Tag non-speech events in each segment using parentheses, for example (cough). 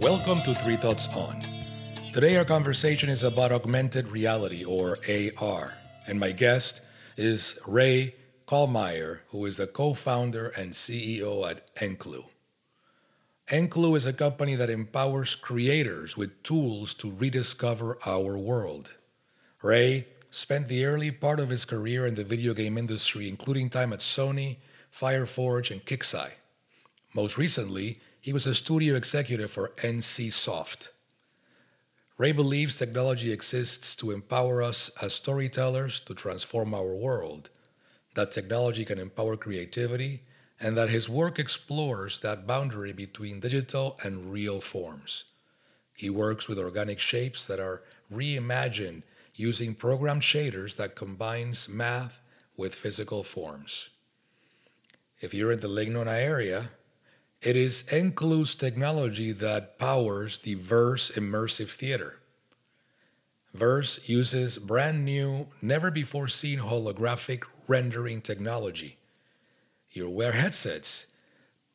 Welcome to Three Thoughts On. Today, our conversation is about augmented reality or AR, and my guest is Ray Kallmeyer, who is the co founder and CEO at Enklu. Enklu is a company that empowers creators with tools to rediscover our world. Ray spent the early part of his career in the video game industry, including time at Sony, Fireforge, and Kixeye. Most recently, he was a studio executive for NC Soft. Ray believes technology exists to empower us as storytellers to transform our world, that technology can empower creativity, and that his work explores that boundary between digital and real forms. He works with organic shapes that are reimagined using programmed shaders that combines math with physical forms. If you're in the Lake Nona area, it is Enklu's technology that powers the Verse Immersive Theater. Verse uses brand new, never before seen holographic rendering technology. You wear headsets,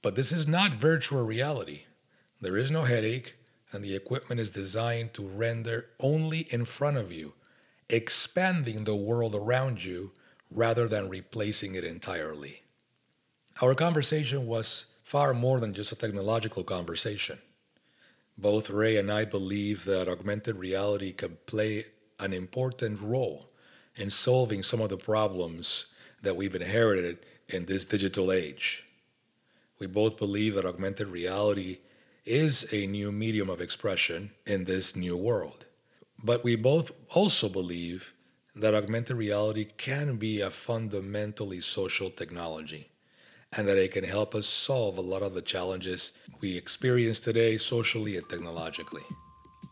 but this is not virtual reality. There is no headache, and the equipment is designed to render only in front of you, expanding the world around you rather than replacing it entirely. Our conversation was far more than just a technological conversation. Both Ray and I believe that augmented reality can play an important role in solving some of the problems that we've inherited in this digital age. We both believe that augmented reality is a new medium of expression in this new world. But we both also believe that augmented reality can be a fundamentally social technology and that it can help us solve a lot of the challenges we experience today socially and technologically.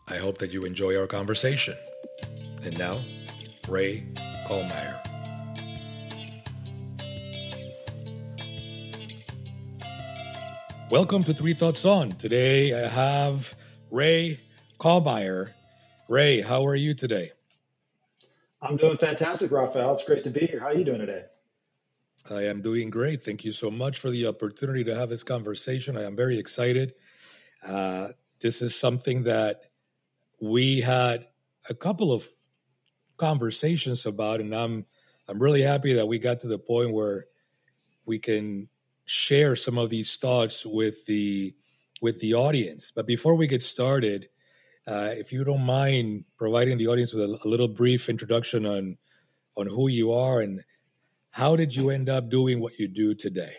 I hope that you enjoy our conversation. And now, Ray Kallmeyer. Welcome to Three Thoughts On. Today I have Ray Kallmeyer. Ray, how are you today? I'm doing fantastic, Rafael. It's great to be here. How are you doing today? I am doing great. Thank you so much for the opportunity to have this conversation. I am very excited. Uh, this is something that we had a couple of conversations about, and I'm I'm really happy that we got to the point where we can share some of these thoughts with the with the audience. But before we get started, uh, if you don't mind providing the audience with a, a little brief introduction on on who you are and how did you end up doing what you do today?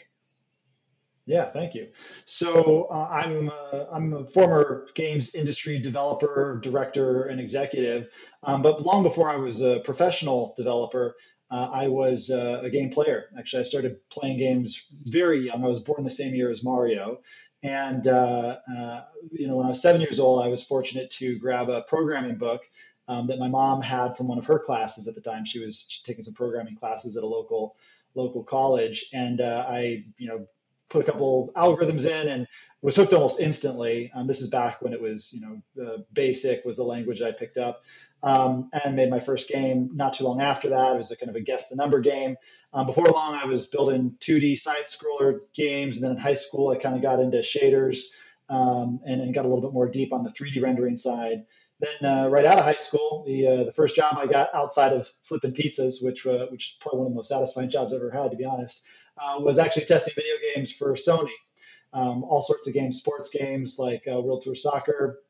Yeah, thank you. So uh, I'm uh, I'm a former games industry developer, director, and executive. Um, but long before I was a professional developer, uh, I was uh, a game player. Actually, I started playing games very young. I was born the same year as Mario, and uh, uh, you know when I was seven years old, I was fortunate to grab a programming book um, that my mom had from one of her classes at the time. She was taking some programming classes at a local local college, and uh, I, you know, put a couple algorithms in and was hooked almost instantly. Um, this is back when it was, you know, uh, BASIC was the language I picked up, um, and made my first game. Not too long after that, it was a kind of a guess the number game. Um, before long, I was building 2D side scroller games, and then in high school, I kind of got into shaders um, and, and got a little bit more deep on the 3D rendering side. Then uh, right out of high school, the uh, the first job I got outside of flipping pizzas, which uh, which is probably one of the most satisfying jobs I've ever had, to be honest, uh, was actually testing video games for Sony. Um, all sorts of games, sports games like uh, World Tour Soccer,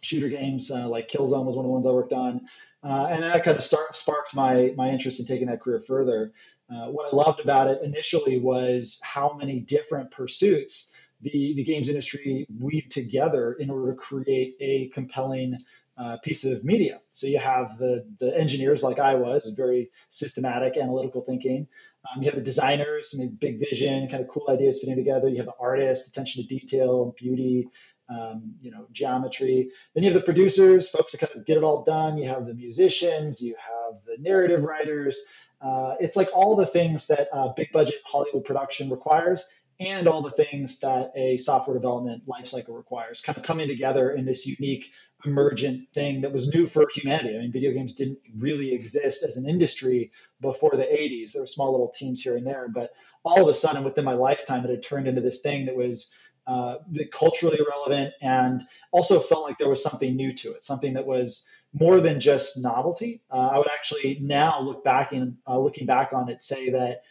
shooter games uh, like Killzone was one of the ones I worked on, and that kind of start, sparked my my interest in taking that career further. what I loved about it initially was how many different pursuits the, the games industry weave together in order to create a compelling uh, piece of media. So you have the the engineers like I was, very systematic, analytical thinking. Um, you have the designers, I mean, big vision, kind of cool ideas fitting together. You have the artists, attention to detail, beauty, um, you know, geometry. Then you have the producers, folks that kind of get it all done. You have the musicians, you have the narrative writers. Uh, it's like all the things that a big budget Hollywood production requires and all the things that a software development lifecycle requires, kind of coming together in this unique emergent thing that was new for humanity. I mean, video games didn't really exist as an industry before the 80s. There were small little teams here and there, but all of a sudden, within my lifetime, it had turned into this thing that was uh, culturally relevant, and also felt like there was something new to it, something that was more than just novelty. Uh, I would actually now look back and uh, looking back on it, say that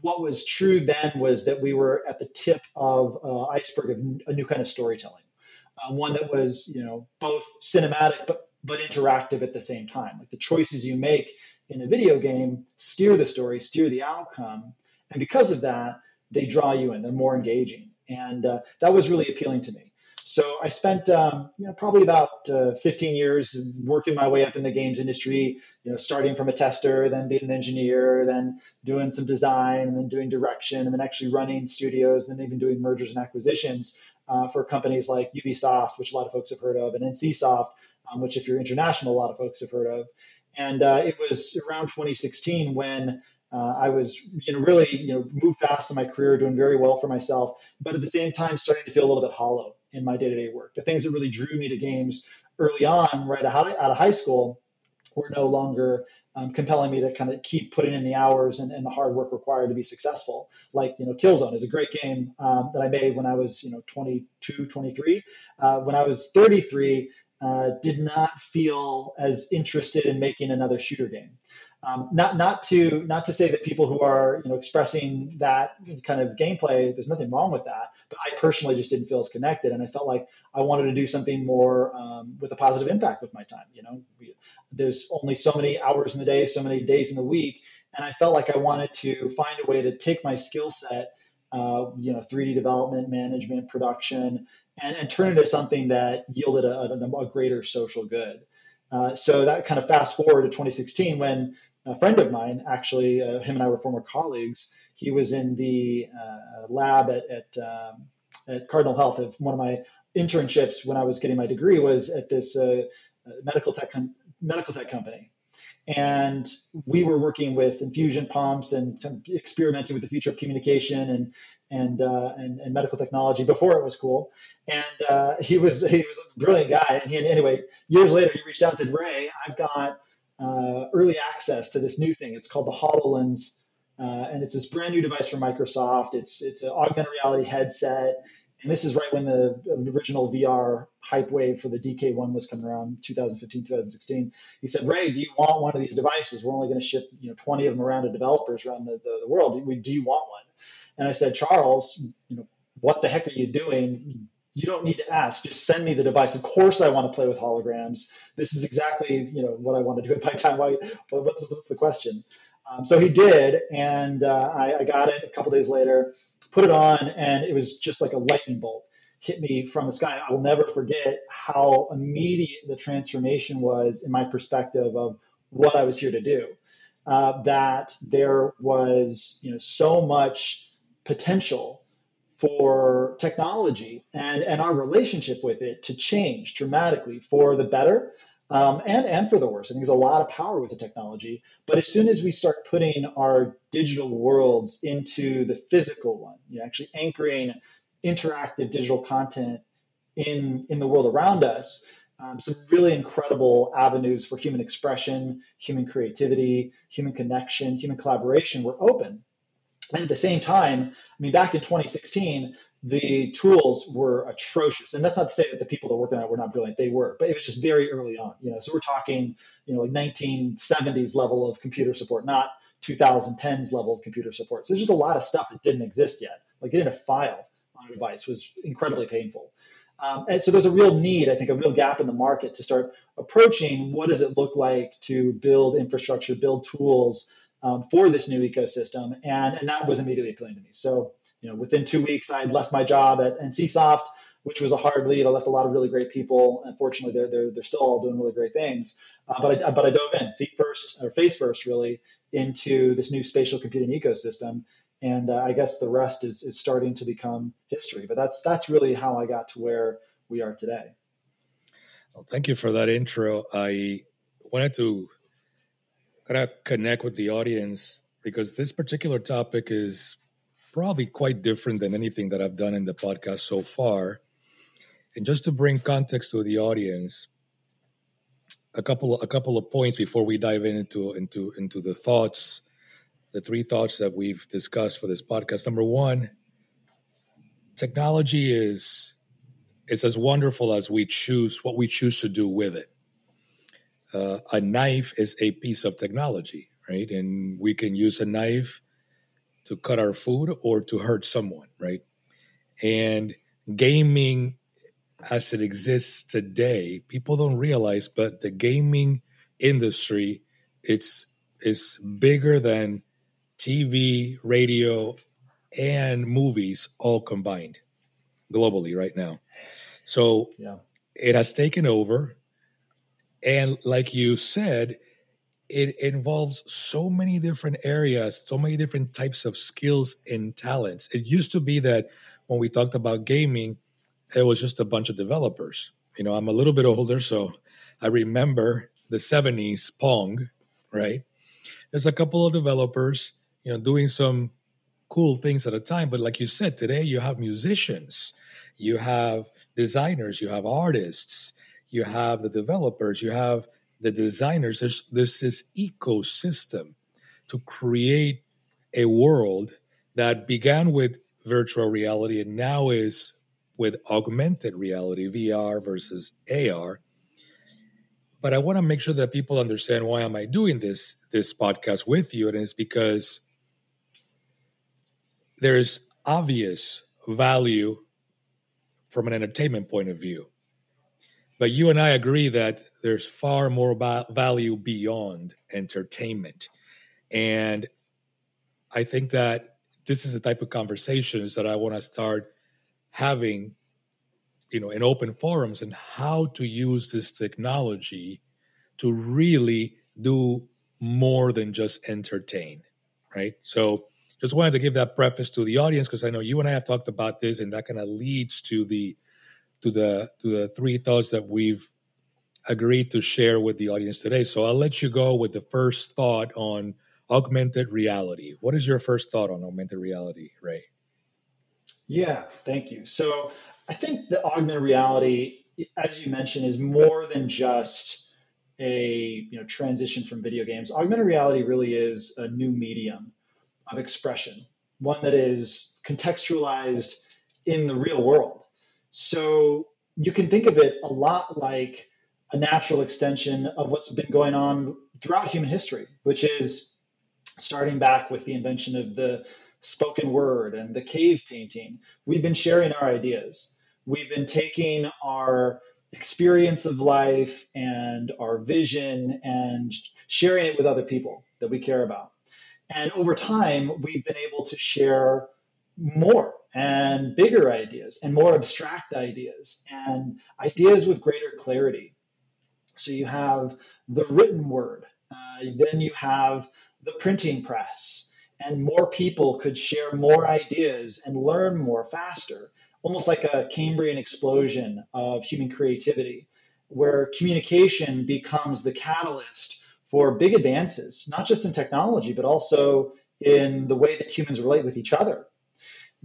what was true then was that we were at the tip of uh, iceberg of a new kind of storytelling, uh, one that was you know both cinematic but but interactive at the same time. Like the choices you make in a video game steer the story, steer the outcome, and because of that, they draw you in. They're more engaging, and uh, that was really appealing to me. So I spent um, you know probably about uh, 15 years working my way up in the games industry. You know, starting from a tester, then being an engineer, then doing some design, and then doing direction, and then actually running studios, and then even doing mergers and acquisitions uh, for companies like Ubisoft, which a lot of folks have heard of, and NCSoft, um, which if you're international, a lot of folks have heard of. And uh, it was around 2016 when uh, I was, you know, really, you know, moved fast in my career, doing very well for myself, but at the same time, starting to feel a little bit hollow in my day-to-day work. The things that really drew me to games early on, right out of high school, were no longer um, compelling me to kind of keep putting in the hours and, and, the hard work required to be successful. Like, you know, Killzone is a great game um, that I made when I was, you know, 22, 23. Uh, when I was 33, uh, did not feel as interested in making another shooter game. Um, not not to not to say that people who are you know expressing that kind of gameplay, there's nothing wrong with that. But I personally just didn't feel as connected, and I felt like I wanted to do something more um, with a positive impact with my time. You know, we, there's only so many hours in the day, so many days in the week, and I felt like I wanted to find a way to take my skill set, uh, you know, 3D development, management, production, and, and turn it into something that yielded a, a, a greater social good. Uh, so that kind of fast forward to 2016 when a friend of mine, actually, uh, him and I were former colleagues. He was in the uh, lab at at, um, at, Cardinal Health. Of one of my internships when I was getting my degree was at this uh, uh, medical tech com- medical tech company, and we were working with infusion pumps and experimenting with the future of communication and and uh, and, and, medical technology before it was cool. And uh, he was he was a brilliant guy. And he, anyway, years later, he reached out and said, "Ray, I've got uh, early access to this new thing. It's called the HoloLens, uh, and it's this brand new device from Microsoft. It's it's an augmented reality headset, and this is right when the original VR hype wave for the DK1 was coming around, 2015, 2016. He said, Ray, do you want one of these devices? We're only going to ship you know 20 of them around to developers around the, the, the world. Do, do you want one? And I said, Charles, you know, what the heck are you doing? you don't need to ask. Just send me the device. Of course, I want to play with holograms. This is exactly you know what I want to do at my time. Why, what's, what's the question? Um, so he did, and uh, I, I, got it a couple days later, put it on, and it was just like a lightning bolt hit me from the sky. I will never forget how immediate the transformation was in my perspective of what I was here to do. Uh, that there was you know so much potential for technology and, and our relationship with it to change dramatically for the better um, and, and for the worse. I think there's a lot of power with the technology. But as soon as we start putting our digital worlds into the physical one, you know, actually anchoring interactive digital content in, in the world around us, um, some really incredible avenues for human expression, human creativity, human connection, human collaboration were open. And at the same time, I mean, back in 2016, the tools were atrocious. And that's not to say that the people that were working on it were not brilliant. They were, but it was just very early on, you know. So we're talking, you know, like 1970s level of computer support, not 2010s level of computer support. So there's just a lot of stuff that didn't exist yet. Like getting a file on a device was incredibly painful. Um, and so there's a real need, I think, a real gap in the market to start approaching what does it look like to build infrastructure, build tools um, for this new ecosystem, and and that was immediately appealing to me. So you know, within two weeks, I had left my job at NCSoft, which was a hard leave. I left a lot of really great people. Unfortunately, they're they're they're still all doing really great things. Uh, but I but I dove in feet first or face first really into this new spatial computing ecosystem. And uh, I guess the rest is, is starting to become history. But that's that's really how I got to where we are today. Well, thank you for that intro. I wanted to kind of connect with the audience because this particular topic is probably quite different than anything that I've done in the podcast so far. And just to bring context to the audience, a couple a couple of points before we dive into into into the thoughts, the three thoughts that we've discussed for this podcast. Number one, technology is is as wonderful as we choose what we choose to do with it. Uh, a knife is a piece of technology, right? And we can use a knife to cut our food or to hurt someone, right? And gaming as it exists today, people don't realize, but the gaming industry it's is bigger than TV, radio, and movies all combined globally right now. So yeah. it has taken over. And like you said, it involves so many different areas, so many different types of skills and talents. It used to be that when we talked about gaming, it was just a bunch of developers. You know, I'm a little bit older, so I remember the 70s Pong, right? There's a couple of developers, you know, doing some cool things at a time. But like you said, today you have musicians, you have designers, you have artists, you have the developers, you have the designers. There's there's this ecosystem to create a world that began with virtual reality and now is with augmented reality, VR versus AR. But I want to make sure that people understand why am I doing this this podcast with you, and it's because there's obvious value from an entertainment point of view. But you and I agree that there's far more value beyond entertainment. And I think that this is the type of conversations that I want to start having, you know, in open forums and how to use this technology to really do more than just entertain, right? So just wanted to give that preface to the audience because I know you and I have talked about this, and that kind of leads to the to the to the three thoughts that we've agreed to share with the audience today. So I'll let you go with the first thought on augmented reality. What is your first thought on augmented reality, Ray? Yeah, thank you. So I think the augmented reality, as you mentioned, is more than just a you know transition from video games. Augmented reality really is a new medium of expression, one that is contextualized in the real world. So you can think of it a lot like a natural extension of what's been going on throughout human history, which is starting back with the invention of the spoken word and the cave painting. We've been sharing our ideas. We've been taking our experience of life and our vision and sharing it with other people that we care about. And over time, we've been able to share more and bigger ideas and more abstract ideas and ideas with greater clarity. So you have the written word, uh, then you have the printing press, and more people could share more ideas and learn more faster, almost like a Cambrian explosion of human creativity, where communication becomes the catalyst for big advances, not just in technology, but also in the way that humans relate with each other.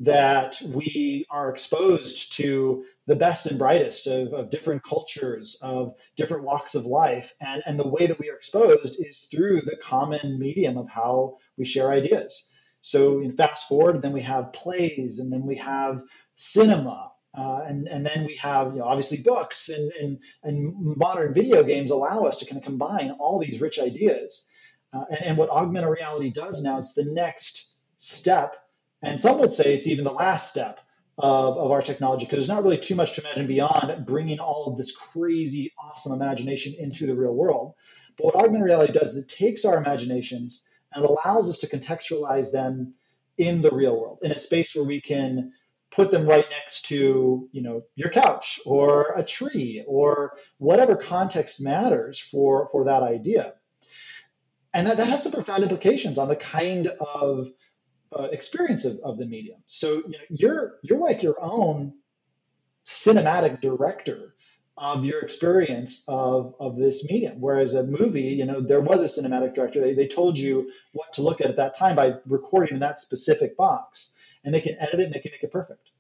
That we are exposed to the best and brightest of, of different cultures, of different walks of life. And, and the way that we are exposed is through the common medium of how we share ideas. So, fast forward, then we have plays, and then we have cinema, uh, and, and then we have, you know, obviously books and, and, and modern video games allow us to kind of combine all these rich ideas. Uh, and, and what augmented reality does now is the next step. And some would say it's even the last step of, of our technology because there's not really too much to imagine beyond bringing all of this crazy, awesome imagination into the real world. But what augmented reality does is it takes our imaginations and it allows us to contextualize them in the real world, in a space where we can put them right next to you know your couch or a tree or whatever context matters for for that idea and that, that has some profound implications on the kind of uh, experience of, of the medium. So you know, you're you're like your own cinematic director of your experience of, of this medium. Whereas a movie you know there was a cinematic director. They, they told you what to look at at that time by recording in that specific box. And they can edit it and they can make it perfect.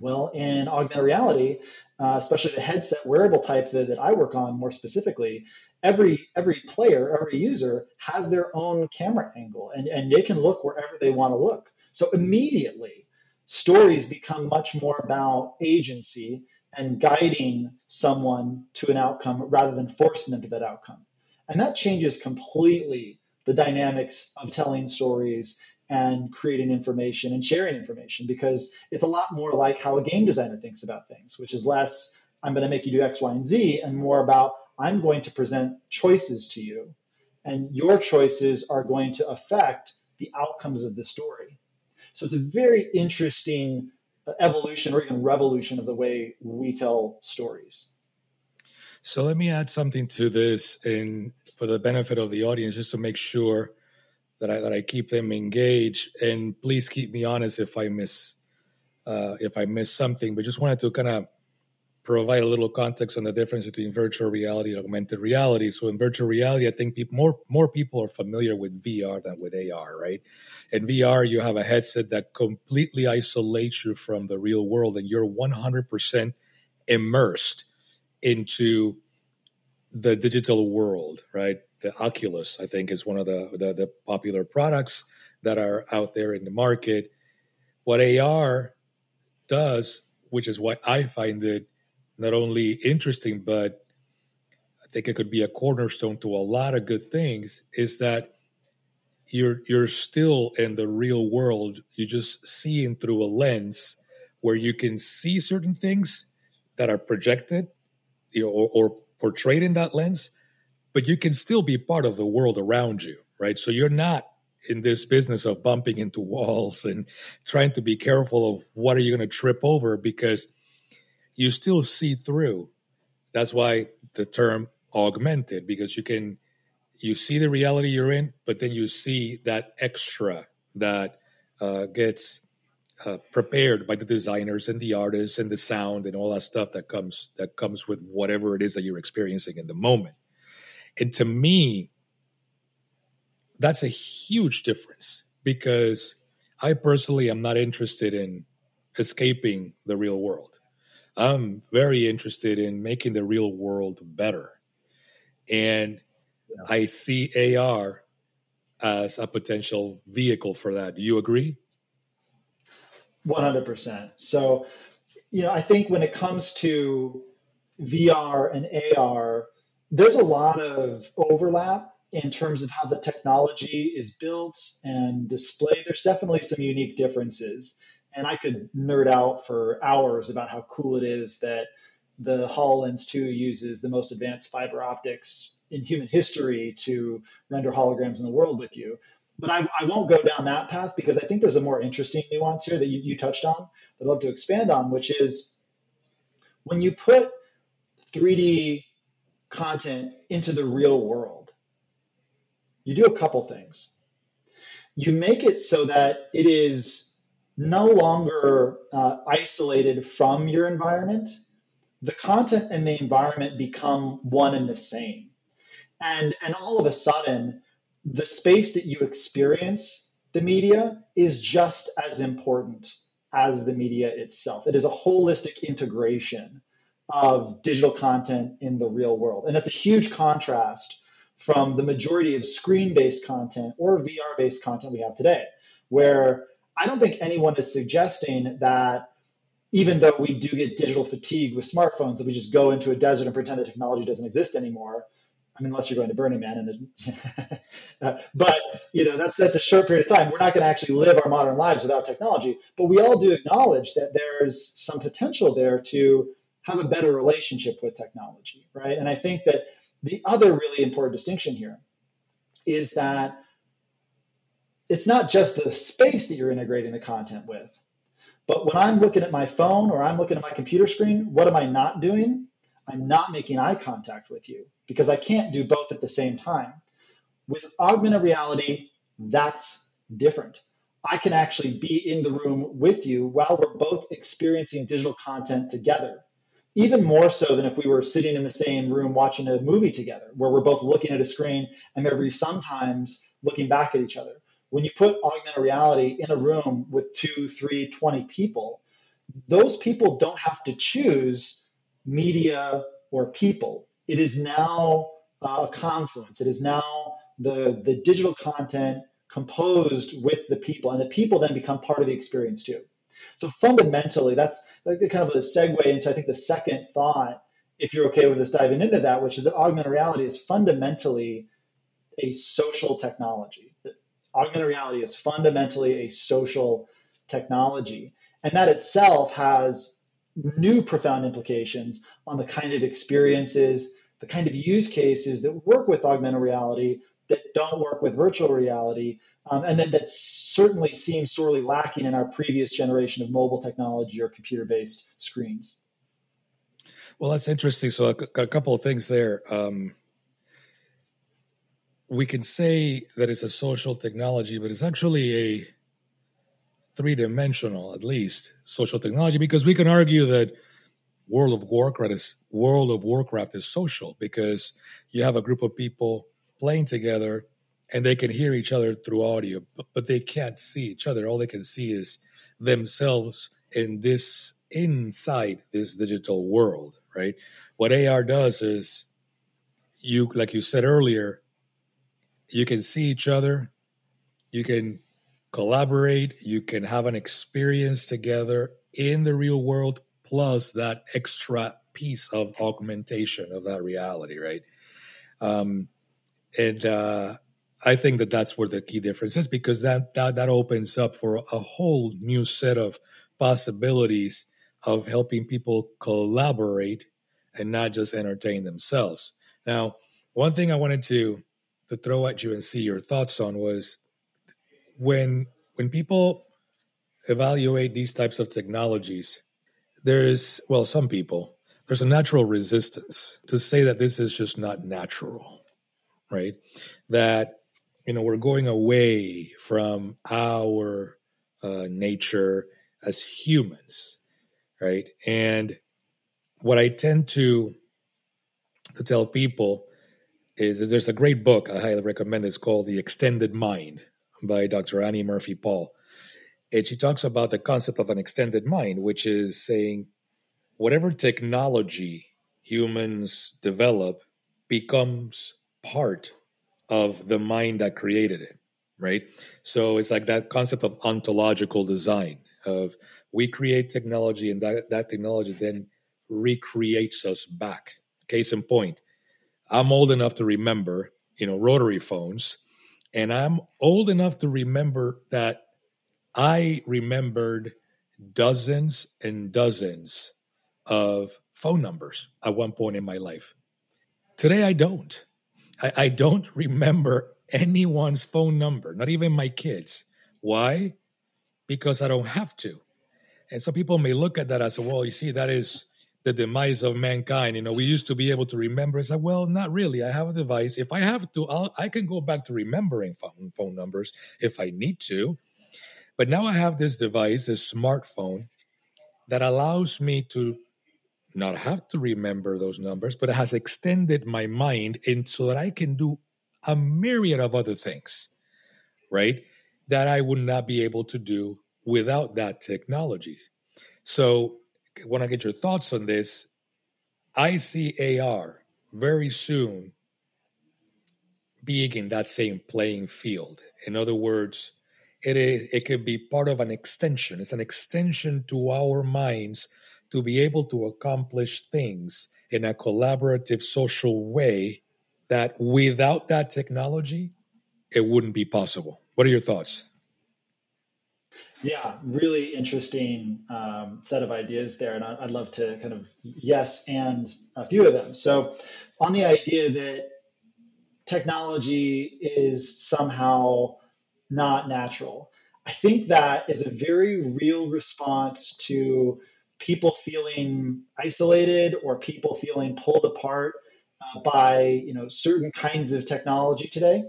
Well, in augmented reality, uh, especially the headset wearable type that, that I work on more specifically, every every player, every user has their own camera angle and, and they can look wherever they want to look. So immediately stories become much more about agency and guiding someone to an outcome rather than forcing them to that outcome. And that changes completely the dynamics of telling stories and creating information and sharing information because it's a lot more like how a game designer thinks about things, which is less, I'm going to make you do X, Y, and Z, and more about, I'm going to present choices to you. And your choices are going to affect the outcomes of the story. So it's a very interesting evolution or even revolution of the way we tell stories. So let me add something to this, and for the benefit of the audience, just to make sure that I that I keep them engaged. And please keep me honest if I miss uh, if I miss something. But just wanted to kind of provide a little context on the difference between virtual reality and augmented reality. So in virtual reality, I think people, more more people are familiar with VR than with AR, right? In VR, you have a headset that completely isolates you from the real world, and you're 100% immersed into the digital world, right? The Oculus, I think, is one of the, the, the popular products that are out there in the market. What AR does, which is why I find it not only interesting, but I think it could be a cornerstone to a lot of good things, is that you're you're still in the real world. You're just seeing through a lens where you can see certain things that are projected, you know, or, or portrayed in that lens, but you can still be part of the world around you, right? So you're not in this business of bumping into walls and trying to be careful of what are you going to trip over because you still see through. That's why the term augmented, because you can you see the reality you're in, but then you see that extra that uh, gets uh, prepared by the designers and the artists and the sound and all that stuff that comes that comes with whatever it is that you're experiencing in the moment. And to me, that's a huge difference because I personally am not interested in escaping the real world. I'm very interested in making the real world better. And yeah. I see AR as a potential vehicle for that. Do you agree? 100%. So, you know, I think when it comes to VR and AR, there's a lot of overlap in terms of how the technology is built and displayed. There's definitely some unique differences and I could nerd out for hours about how cool it is that the HoloLens 2 uses the most advanced fiber optics in human history to render holograms in the world with you. But I, I won't go down that path because I think there's a more interesting nuance here that you, you touched on that I'd love to expand on, which is when you put 3D content into the real world, you do a couple things. You make it so that it is no longer uh, isolated from your environment, the content and the environment become one and the same. And, and all of a sudden, the space that you experience the media is just as important as the media itself. It is a holistic integration of digital content in the real world. And that's a huge contrast from the majority of screen based content or VR based content we have today, where I don't think anyone is suggesting that even though we do get digital fatigue with smartphones, that we just go into a desert and pretend the technology doesn't exist anymore. I mean, unless you're going to Burning Man, and the, (laughs) uh, but you know that's that's a short period of time. We're not going to actually live our modern lives without technology. But we all do acknowledge that there's some potential there to have a better relationship with technology, right? And I think that the other really important distinction here is that it's not just the space that you're integrating the content with. But when I'm looking at my phone or I'm looking at my computer screen, what am I not doing? I'm not making eye contact with you because I can't do both at the same time. With augmented reality, that's different. I can actually be in the room with you while we're both experiencing digital content together. Even more so than if we were sitting in the same room watching a movie together, where we're both looking at a screen and maybe sometimes looking back at each other. When you put augmented reality in a room with two, three, 20 people, those people don't have to choose media or people. It is now uh, a confluence. It is now the, the digital content composed with the people, and the people then become part of the experience too. So fundamentally, that's like kind of a segue into I think the second thought, if you're okay with us diving into that, which is that augmented reality is fundamentally a social technology. Augmented reality is fundamentally a social technology. And that itself has new profound implications on the kind of experiences, the kind of use cases that work with augmented reality that don't work with virtual reality, um, and then that certainly seems sorely lacking in our previous generation of mobile technology or computer based screens. Well, that's interesting. So, a, a couple of things there. Um, we can say that it's a social technology, but it's actually a three dimensional, at least, social technology, because we can argue that World of Warcraft is World of Warcraft is social because you have a group of people playing together and they can hear each other through audio, but, but they can't see each other. All they can see is themselves in this inside this digital world, right? What AR does is you like you said earlier, you can see each other, you can collaborate, you can have an experience together in the real world, plus that extra piece of augmentation of that reality, right? Um, and uh, I think that that's where the key difference is because that, that that opens up for a whole new set of possibilities of helping people collaborate and not just entertain themselves. Now, one thing I wanted to to throw at you and see your thoughts on was when when people evaluate these types of technologies, there's well, some people there's a natural resistance to say that this is just not natural, right? That you know we're going away from our uh, nature as humans, right? And what I tend to to tell people is there's a great book I highly recommend. It's called The Extended Mind by Dr. Annie Murphy Paul. And she talks about the concept of an extended mind, which is saying whatever technology humans develop becomes part of the mind that created it, right? So it's like that concept of ontological design of we create technology and that, that technology then recreates us back. Case in point, I'm old enough to remember, you know, rotary phones and I'm old enough to remember that I remembered dozens and dozens of phone numbers at one point in my life. Today, I don't. I, I don't (laughs) remember anyone's phone number, not even my kids. Why? Because I don't have to. And some people may look at that as, well, you see, that is the demise of mankind. You know, we used to be able to remember. It's like, well, not really. I have a device. If I have to, I'll, I can go back to remembering phone, phone numbers if I need to. But now I have this device, this smartphone, that allows me to not have to remember those numbers, but it has extended my mind in so that I can do a myriad of other things, right? That I would not be able to do without that technology. So want to get your thoughts on this. I see AR very soon being in that same playing field. In other words, it is, it could be part of an extension. It's an extension to our minds to be able to accomplish things in a collaborative social way that without that technology, it wouldn't be possible. What are your thoughts? Yeah, really interesting um, set of ideas there, and I'd love to kind of yes and a few of them. So, on the idea that technology is somehow not natural, I think that is a very real response to people feeling isolated or people feeling pulled apart uh, by you know certain kinds of technology today,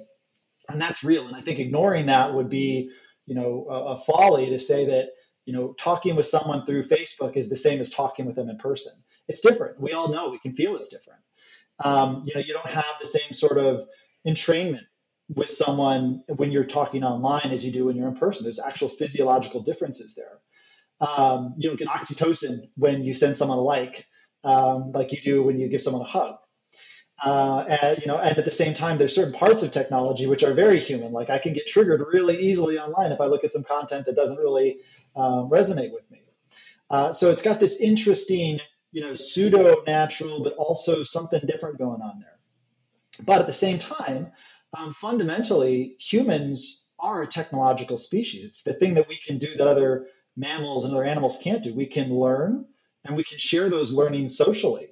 and that's real. And I think ignoring that would be you know a, a folly to say that you know talking with someone through Facebook is the same as talking with them in person. It's different. We all know we can feel it's different. Um, you know, you don't have the same sort of entrainment with someone when you're talking online as you do when you're in person. There's actual physiological differences there. Um, you don't get oxytocin when you send someone a like, um, like you do when you give someone a hug. Uh, and, you know, and at the same time, there's certain parts of technology which are very human. Like I can get triggered really easily online if I look at some content that doesn't really um, resonate with me. Uh, so it's got this interesting, you know, pseudo natural, but also something different going on there. But at the same time, um, fundamentally, humans are a technological species. It's the thing that we can do that other mammals and other animals can't do. We can learn and we can share those learnings socially.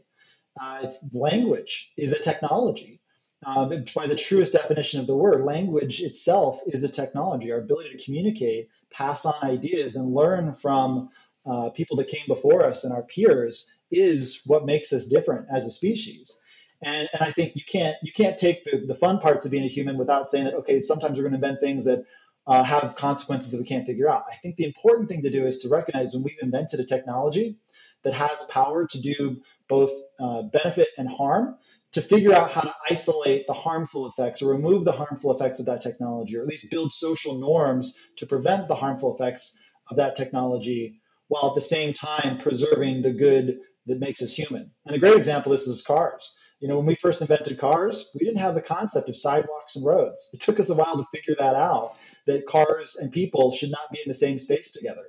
Uh, it's language is a technology. Um, by the truest definition of the word, language itself is a technology. Our ability to communicate, pass on ideas, and learn from uh, people that came before us and our peers is what makes us different as a species. And, and I think you can't you can't take the, the fun parts of being a human without saying that okay sometimes we're going to invent things that uh, have consequences that we can't figure out. I think the important thing to do is to recognize when we've invented a technology that has power to do both uh, benefit and harm, to figure out how to isolate the harmful effects or remove the harmful effects of that technology, or at least build social norms to prevent the harmful effects of that technology, while at the same time preserving the good that makes us human. And a great example of this is cars. You know, when we first invented cars, we didn't have the concept of sidewalks and roads. It took us a while to figure that out that cars and people should not be in the same space together.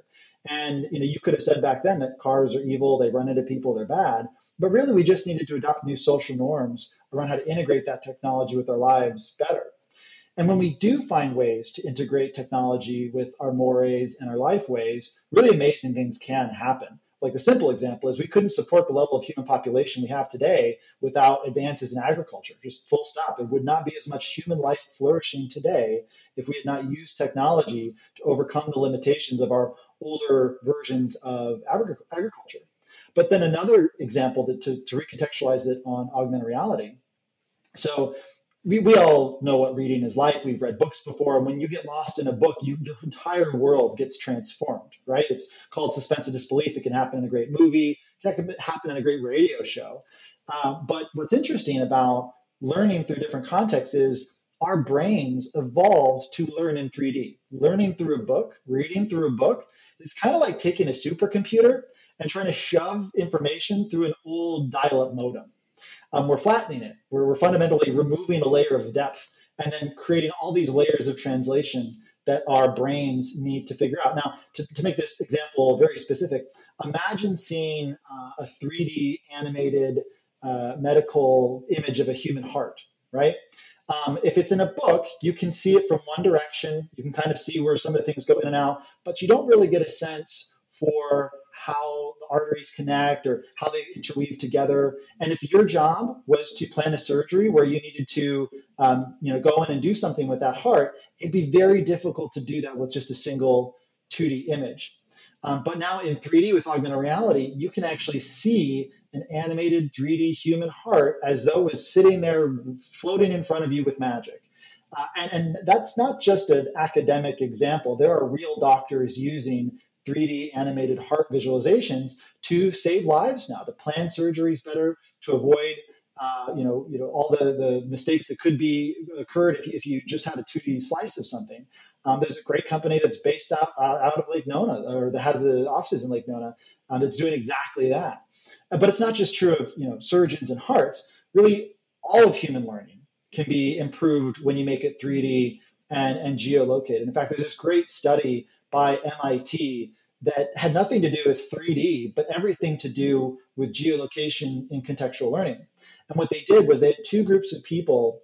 And you know, you could have said back then that cars are evil, they run into people, they're bad. But really, we just needed to adopt new social norms around how to integrate that technology with our lives better. And when we do find ways to integrate technology with our mores and our life ways, really amazing things can happen. Like a simple example is we couldn't support the level of human population we have today without advances in agriculture, just full stop. There would not be as much human life flourishing today if we had not used technology to overcome the limitations of our older versions of agriculture. But then another example that to, to recontextualize it on augmented reality. So we, we all know what reading is like. We've read books before. And when you get lost in a book, you, your entire world gets transformed, right? It's called suspense of disbelief. It can happen in a great movie, it can happen in a great radio show. Uh, but what's interesting about learning through different contexts is our brains evolved to learn in 3D. Learning through a book, reading through a book, is kind of like taking a supercomputer and trying to shove information through an old dial up modem um, we're flattening it. We're, we're fundamentally removing a layer of depth and then creating all these layers of translation that our brains need to figure out. Now, to, to make this example very specific, imagine seeing uh, a 3D animated uh, medical image of a human heart, right? Um, if it's in a book, you can see it from one direction. You can kind of see where some of the things go in and out, but you don't really get a sense for how the arteries connect or how they interweave together. And if your job was to plan a surgery where you needed to, um, you know, go in and do something with that heart, it'd be very difficult to do that with just a single 2D image. Um, but now in 3D with augmented reality, you can actually see an animated 3D human heart as though it was sitting there floating in front of you with magic. Uh, and, and that's not just an academic example. There are real doctors using 3D animated heart visualizations to save lives now, to plan surgeries better, to avoid uh, you know, you know all the, the mistakes that could be occurred if you, if you just had a 2D slice of something. Um, there's a great company that's based out, uh, out of Lake Nona or that has offices in Lake Nona um, that's doing exactly that. But it's not just true of you know surgeons and hearts. Really, all of human learning can be improved when you make it 3D and, and geolocated. In fact, there's this great study by MIT that had nothing to do with 3D, but everything to do with geolocation in contextual learning. And what they did was they had two groups of people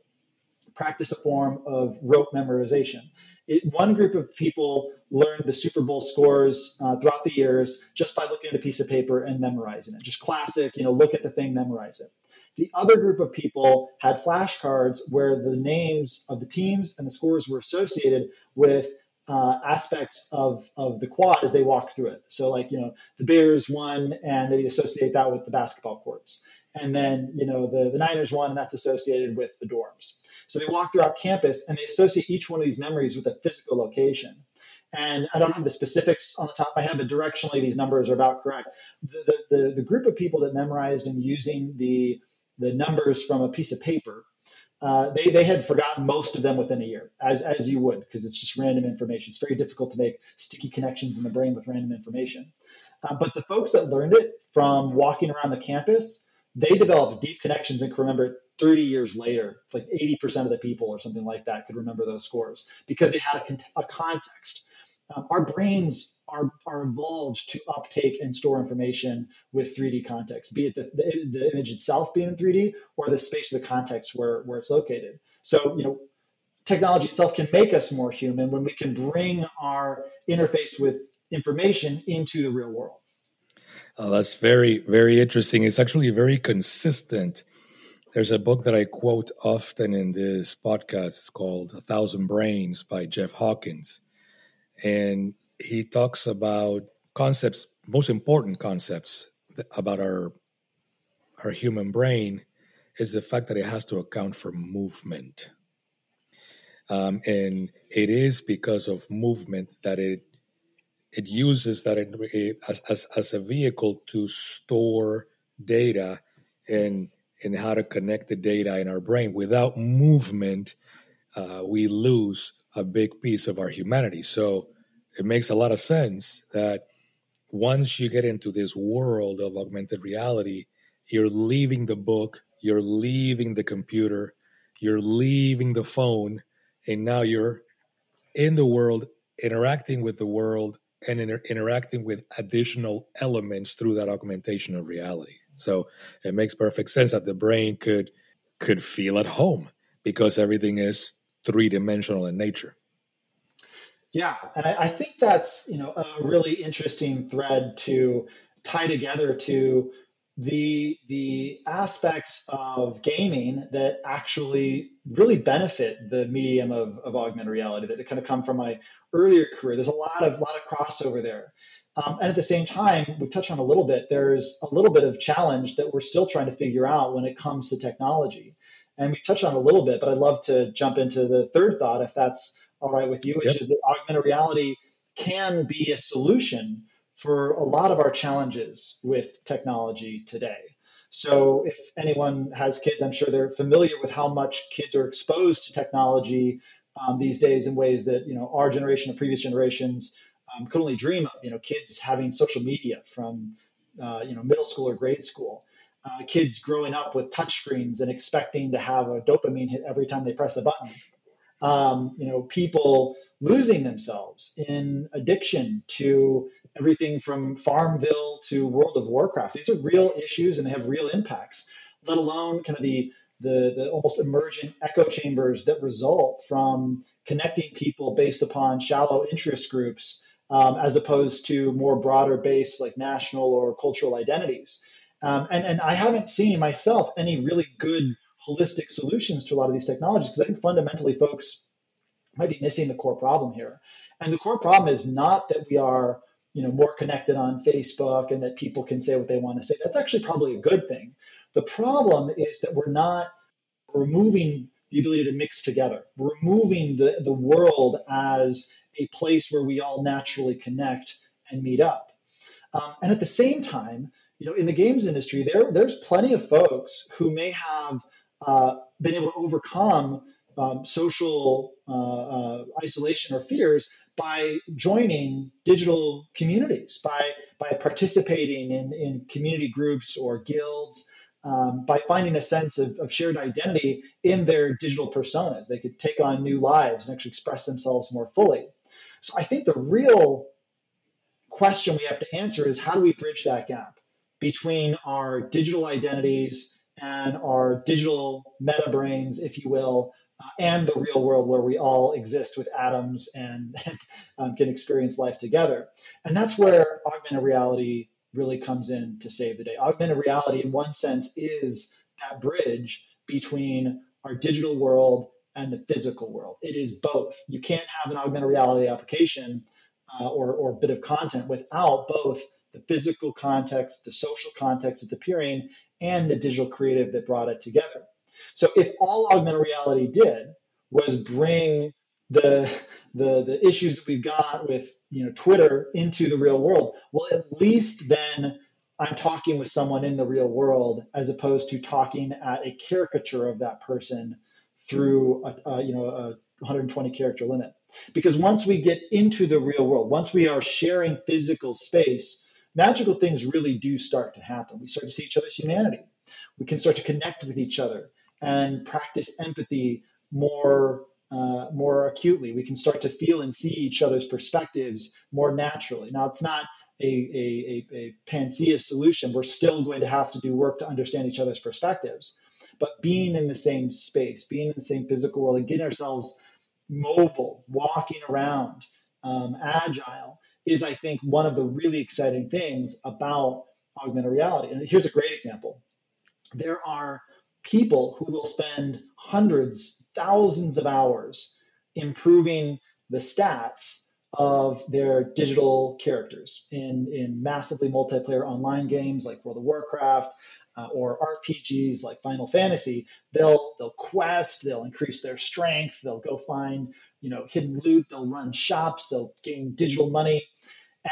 practice a form of rote memorization. It, one group of people learned the Super Bowl scores uh, throughout the years just by looking at a piece of paper and memorizing it. Just classic, you know, look at the thing, memorize it. The other group of people had flashcards where the names of the teams and the scores were associated with uh, aspects of, of the quad as they walk through it. So, like, you know, the Bears won and they associate that with the basketball courts. And then, you know, the, the Niners won and that's associated with the dorms. So they walk throughout campus and they associate each one of these memories with a physical location. And I don't have the specifics on the top of my head, but directionally these numbers are about correct. The, the, the, the group of people that memorized and using the, the numbers from a piece of paper uh, they, they had forgotten most of them within a year, as, as you would, because it's just random information. It's very difficult to make sticky connections in the brain with random information. Uh, but the folks that learned it from walking around the campus, they developed deep connections and can remember 30 years later, like 80% of the people or something like that could remember those scores because they had a, a context. Um, our brains are, are evolved to uptake and store information with 3D context, be it the, the, the image itself being in 3D or the space of the context where, where it's located. So, you know, technology itself can make us more human when we can bring our interface with information into the real world. Oh, that's very, very interesting. It's actually very consistent. There's a book that I quote often in this podcast. It's called A Thousand Brains by Jeff Hawkins. And he talks about concepts, most important concepts about our our human brain is the fact that it has to account for movement. Um, and it is because of movement that it it uses that it, as, as, as a vehicle to store data and and how to connect the data in our brain. Without movement, uh, we lose a big piece of our humanity. So it makes a lot of sense that once you get into this world of augmented reality, you're leaving the book, you're leaving the computer, you're leaving the phone, and now you're in the world, interacting with the world, and inter- interacting with additional elements through that augmentation of reality. So it makes perfect sense that the brain could could feel at home because everything is three dimensional in nature. Yeah, and I, I, think that's you know a really interesting thread to tie together to the the aspects of gaming that actually really benefit the medium of, of augmented reality that kind of come from my earlier career. There's a lot of lot of crossover there. Um, and at the same time, we've touched on a little bit, there's a little bit of challenge that we're still trying to figure out when it comes to technology. And we've touched on a little bit, but I'd love to jump into the third thought, if that's all right with you, which yep. is that augmented reality can be a solution for a lot of our challenges with technology today. So, if anyone has kids, I'm sure they're familiar with how much kids are exposed to technology um, these days in ways that you know our generation or previous generations um, could only dream of. You know, kids having social media from uh, you know middle school or grade school. Uh, kids growing up with touchscreens and expecting to have a dopamine hit every time they press a button. Um, you know, people losing themselves in addiction to everything from Farmville to World of Warcraft. These are real issues and they have real impacts. Let alone kind of the the, the almost emergent echo chambers that result from connecting people based upon shallow interest groups um, as opposed to more broader based like national or cultural identities. Um, and, and I haven't seen myself any really good holistic solutions to a lot of these technologies because I think fundamentally folks might be missing the core problem here. And the core problem is not that we are you know more connected on Facebook and that people can say what they want to say. That's actually probably a good thing. The problem is that we're not removing the ability to mix together. We're removing the, the world as a place where we all naturally connect and meet up. Um, and at the same time, you know, in the games industry, there there's plenty of folks who may have uh, been able to overcome um, social uh, uh, isolation or fears by joining digital communities, by by participating in, in community groups or guilds, um, by finding a sense of, of shared identity in their digital personas. They could take on new lives and actually express themselves more fully. So I think the real question we have to answer is how do we bridge that gap between our digital identities and our digital meta brains, if you will, uh, and the real world where we all exist with atoms (laughs) and, um, can experience life together. And that's where augmented reality really comes in to save the day. Augmented reality, in one sense, is that bridge between our digital world and the physical world. It is both. You can't have an augmented reality application uh, or, or bit of content without both the physical context, the social context it's appearing, and the digital creative that brought it together. So if all augmented reality did was bring the the the issues that we've got with you know Twitter into the real world, well, at least then I'm talking with someone in the real world as opposed to talking at a caricature of that person through a, a, you know a 120 character limit. Because once we get into the real world, once we are sharing physical space, magical things really do start to happen. We start to see each other's humanity. We can start to connect with each other and practice empathy more uh, more acutely. We can start to feel and see each other's perspectives more naturally. Now, it's not a, a, a, a panacea solution. We're still going to have to do work to understand each other's perspectives. But being in the same space, being in the same physical world, and getting ourselves mobile, walking around, um, agile, is, I think, one of the really exciting things about augmented reality. And here's a great example there are people who will spend hundreds, thousands of hours improving the stats of their digital characters in, in massively multiplayer online games like World of Warcraft uh, or RPGs like Final Fantasy. They'll they'll quest, they'll increase their strength, they'll go find you know hidden loot, they'll run shops, they'll gain digital money.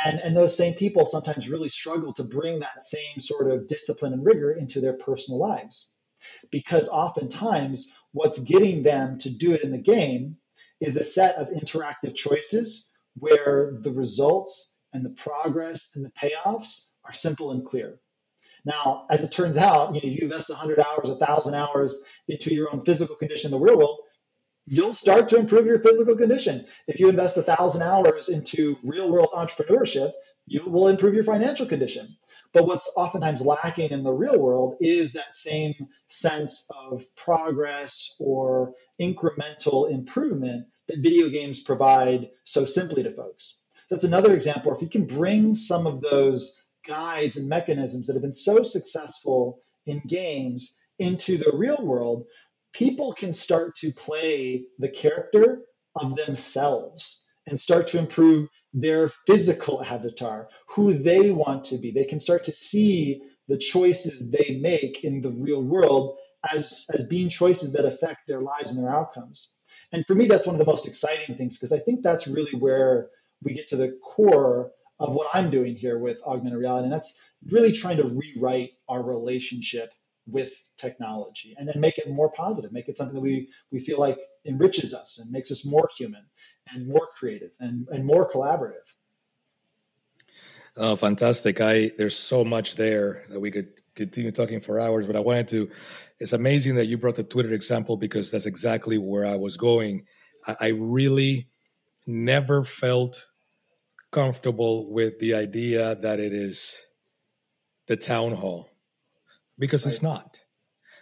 And, and those same people sometimes really struggle to bring that same sort of discipline and rigor into their personal lives because oftentimes what's getting them to do it in the game is a set of interactive choices where the results and the progress and the payoffs are simple and clear. Now, as it turns out, you know, you invest 100 hours, 1,000 hours into your own physical condition in the real world, you'll start to improve your physical condition. If you invest a 1,000 hours into real world entrepreneurship, you will improve your financial condition. But what's oftentimes lacking in the real world is that same sense of progress or incremental improvement that video games provide so simply to folks. So that's another example. If you can bring some of those guides and mechanisms that have been so successful in games into the real world, people can start to play the character of themselves and start to improve their physical avatar, who they want to be. They can start to see the choices they make in the real world as, as being choices that affect their lives and their outcomes. And for me, that's one of the most exciting things because I think that's really where we get to the core of what I'm doing here with augmented reality. And that's really trying to rewrite our relationship with technology and then make it more positive, make it something that we, we feel like enriches us and makes us more human and more creative and, and more collaborative. Oh, fantastic. I there's so much there that we could continue talking for hours, but I wanted to it's amazing that you brought the Twitter example because that's exactly where I was going. I, I really never felt comfortable with the idea that it is the town hall because right. it's not.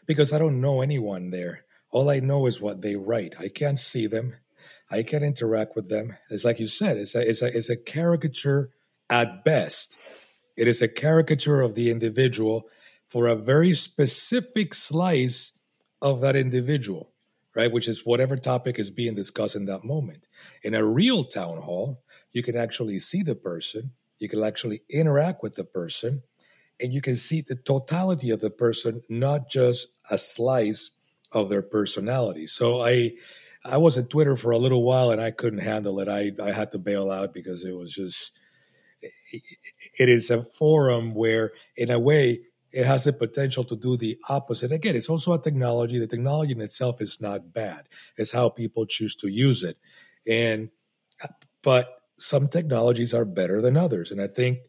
Because I don't know anyone there. All I know is what they write. I can't see them. I can't interact with them. It's like you said, it's a, it's a, it's a caricature at best. It is a caricature of the individual for a very specific slice of that individual, right? Which is whatever topic is being discussed in that moment. In a real town hall, you can actually see the person, you can actually interact with the person, and you can see the totality of the person, not just a slice of their personality. So I I was at Twitter for a little while and I couldn't handle it. I, I had to bail out because it was just, it is a forum where, in a way, it has the potential to do the opposite. Again, it's also a technology. The technology in itself is not bad. It's how people choose to use it. And, but some technologies are better than others. And I think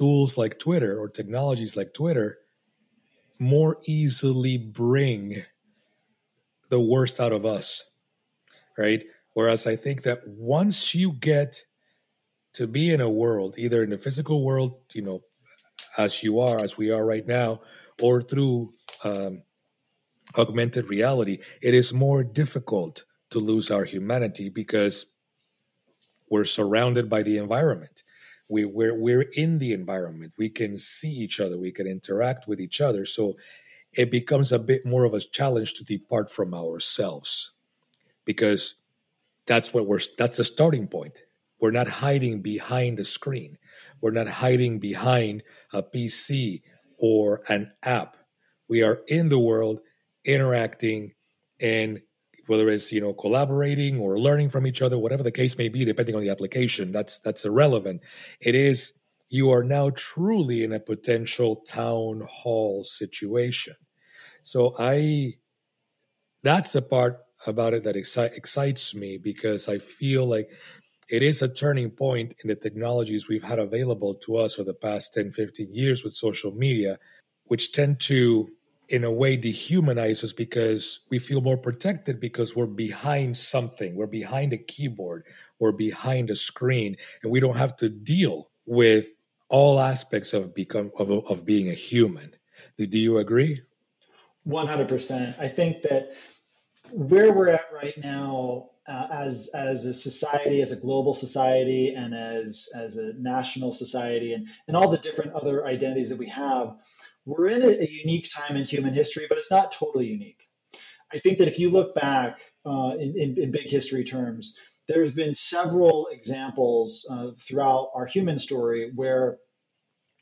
tools like Twitter or technologies like Twitter more easily bring the worst out of us right? Whereas I think that once you get to be in a world, either in the physical world, you know, as you are, as we are right now, or through um, augmented reality, it is more difficult to lose our humanity because we're surrounded by the environment. We, we're, we're in the environment. We can see each other. We can interact with each other. So it becomes a bit more of a challenge to depart from ourselves because that's what we're that's the starting point. We're not hiding behind a screen. We're not hiding behind a PC or an app. We are in the world interacting and whether it's you know collaborating or learning from each other whatever the case may be depending on the application that's that's irrelevant. It is you are now truly in a potential town hall situation. So i that's the part about it that exci- excites me because I feel like it is a turning point in the technologies we've had available to us for the past 10, 15 years with social media, which tend to in a way dehumanize us because we feel more protected because we're behind something. We're behind a keyboard. We're behind a screen, and we don't have to deal with all aspects of become of, of being a human. Do, do you agree? One hundred percent. I think that where we're at right now, uh, as as a society, as a global society, and as as a national society, and and all the different other identities that we have, we're in a, a unique time in human history, but it's not totally unique. I think that if you look back uh, in, in, in, big history terms, there's been several examples uh, throughout our human story where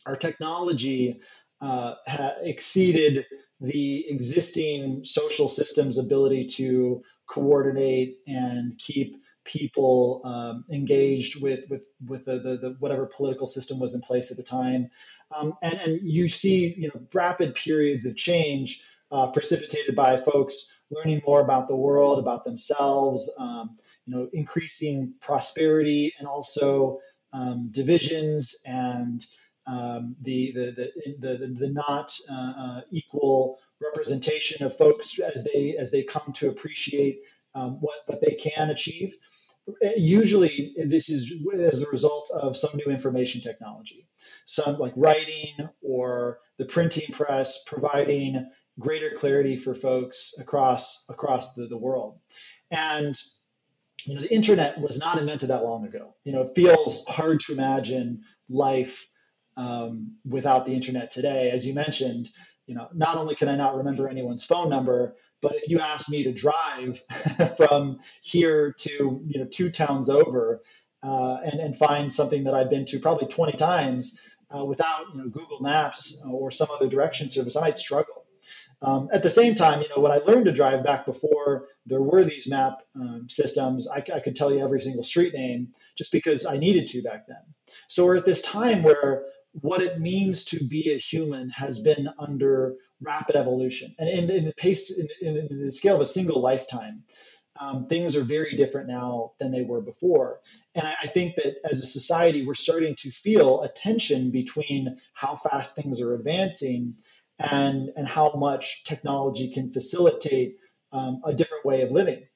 our technology uh, ha- exceeded the existing social system's ability to coordinate and keep people um, engaged with with with the, the, the, whatever political system was in place at the time, um, and and you see you know rapid periods of change uh, precipitated by folks learning more about the world, about themselves, um, you know, increasing prosperity and also um, divisions and um, the, the, the, the, the not uh, uh, equal representation of folks as they as they come to appreciate um, what what they can achieve. Usually, this is as a result of some new information technology, some like writing or the printing press providing greater clarity for folks across across the, the world. And you know, the internet was not invented that long ago. You know, it feels hard to imagine life um, without the internet today. As you mentioned, you know, not only can I not remember anyone's phone number, but if you ask me to drive (laughs) from here to you know two towns over uh, and and find something that I've been to probably 20 times uh, without you know Google Maps or some other direction service, I might struggle. Um, at the same time, you know, when I learned to drive back before there were these map um, systems, I, I, could tell you every single street name just because I needed to back then. So we're at this time where what it means to be a human has been under rapid evolution. And in, in the pace, in, in, in, the scale of a single lifetime, um, things are very different now than they were before. And I, I think that as a society, we're starting to feel a tension between how fast things are advancing and, and how much technology can facilitate um, a different way of living.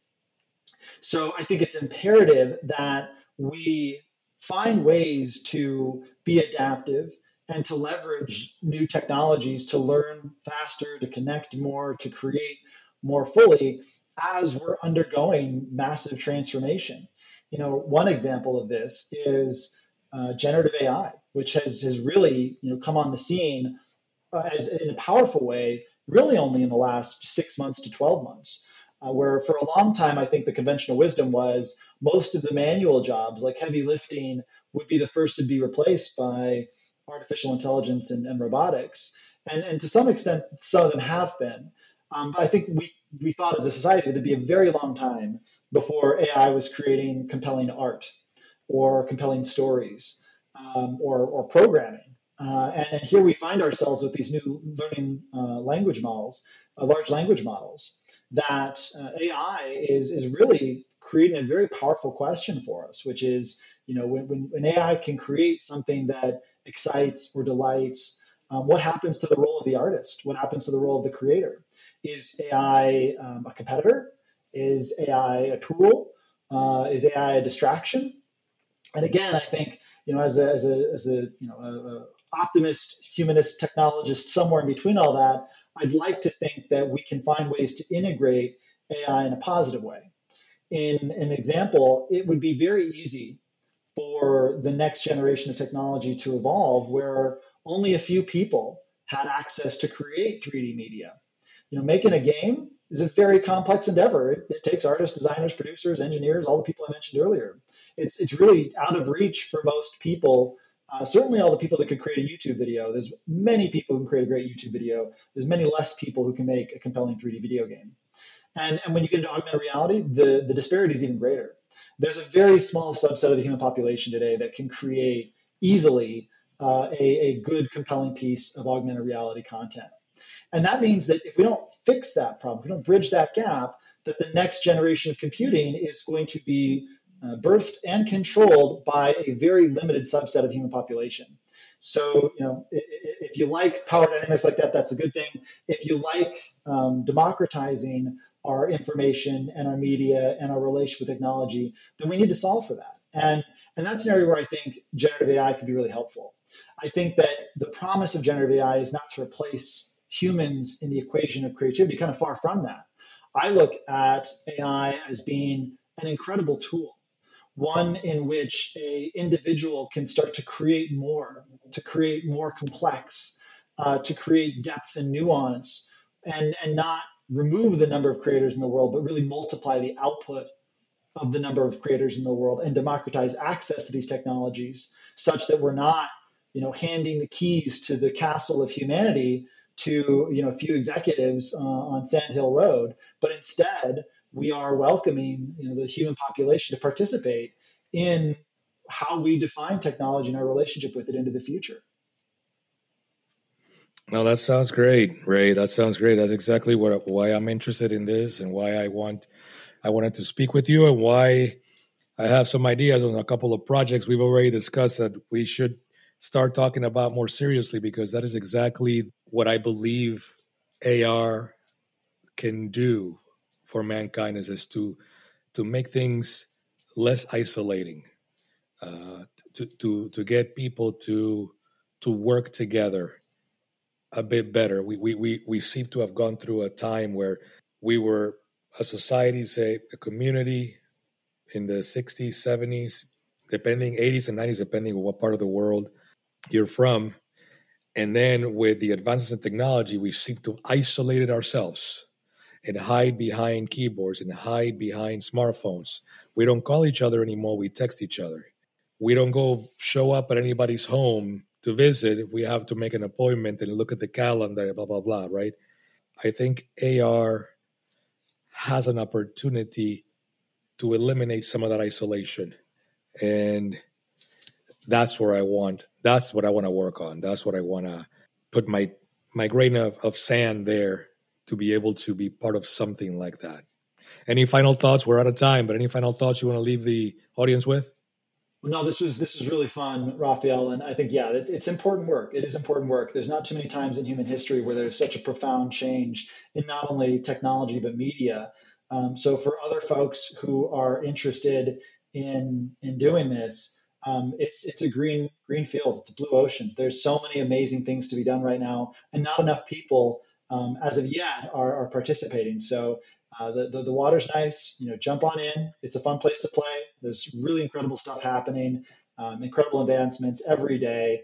So I think it's imperative that we find ways to be adaptive and to leverage new technologies to learn faster, to connect more, to create more fully as we're undergoing massive transformation. You know, one example of this is uh, generative AI, which has, has really you know come on the scene uh, as in a powerful way, really only in the last six months to 12 months. Uh, where for a long time, I think the conventional wisdom was most of the manual jobs, like heavy lifting, would be the first to be replaced by artificial intelligence and, and robotics. And, and to some extent, some of them have been. Um, but I think we, we thought as a society that it'd be a very long time before AI was creating compelling art or compelling stories um, or, or programming. Uh, and, and, here we find ourselves with these new learning uh, language models, uh, large language models, that uh, AI is, is really creating a very powerful question for us, which is, you know, when, when, when AI can create something that excites or delights, um, what happens to the role of the artist? What happens to the role of the creator? Is AI um, a competitor? Is AI a tool? Uh, is AI a distraction? And again, I think you know, as a as a as a you know, a, a optimist, humanist, technologist, somewhere in between all that, I'd like to think that we can find ways to integrate AI in a positive way in an example, it would be very easy for the next generation of technology to evolve where only a few people had access to create 3D media. You know, making a game is a very complex endeavor. It, it takes artists, designers, producers, engineers, all the people I mentioned earlier. It's, it's really out of reach for most people uh, certainly all the people that could create a YouTube video. There's many people who can create a great YouTube video. There's many less people who can make a compelling 3D video game. And, and when you get into augmented reality, the, the disparity is even greater. There's a very small subset of the human population today that can create easily uh, a, a good, compelling piece of augmented reality content. And that means that if we don't fix that problem, if we don't bridge that gap, that the next generation of computing is going to be uh, birthed and controlled by a very limited subset of human population. So, you know, if you like power dynamics like that, that's a good thing. If you like um, democratizing our information and our media and our relationship with technology, then we need to solve for that. And and that's an area where I think generative AI could be really helpful. I think that the promise of generative AI is not to replace humans in the equation of creativity, kind of far from that. I look at AI as being an incredible tool, one in which a individual can start to create more, to create more complex, uh, to create depth and nuance, and and not remove the number of creators in the world, but really multiply the output of the number of creators in the world and democratize access to these technologies such that we're not you know handing the keys to the castle of humanity to you know a few executives uh, on Sand Hill Road, but instead we are welcoming you know the human population to participate in how we define technology and our relationship with it into the future. No, that sounds great, Ray. That sounds great. That's exactly what why I'm interested in this and why I want I wanted to speak with you and why I have some ideas on a couple of projects we've already discussed that we should start talking about more seriously because that is exactly what I believe AR can do for mankind is, is to to make things less isolating, uh, to to to get people to to work together a bit better. We we we we seem to have gone through a time where we were a society, say a community in the 60s, 70s, depending 80s and 90s, depending on what part of the world you're from. And then with the advances in technology, we seem to isolate ourselves and hide behind keyboards and hide behind smartphones. We don't call each other anymore, we text each other. We don't go show up at anybody's home to visit. We have to make an appointment and look at the calendar, blah, blah, blah, right? I think AR has an opportunity to eliminate some of that isolation. And that's where I want that's what I want to work on. That's what I want to put my my grain of, of sand there to be able to be part of something like that. Any final thoughts? We're out of time, but any final thoughts you want to leave the audience with? No, this was this was really fun, Raphael, and I think yeah, it, it's important work. It is important work. There's not too many times in human history where there's such a profound change in not only technology but media. Um, so for other folks who are interested in in doing this, um, it's it's a green green field. It's a blue ocean. There's so many amazing things to be done right now, and not enough people um, as of yet are, are participating. So uh, the, the, the water's nice. You know, jump on in. It's a fun place to play. There's really incredible stuff happening, um, incredible advancements every day,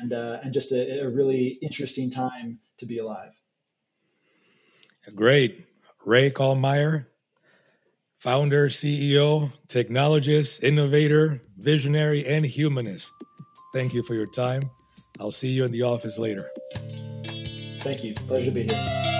and uh, and just a, a really interesting time to be alive. Great, Ray Kallmeyer, founder, CEO, technologist, innovator, visionary, and humanist. Thank you for your time. I'll see you in the office later. Thank you. Pleasure to be here.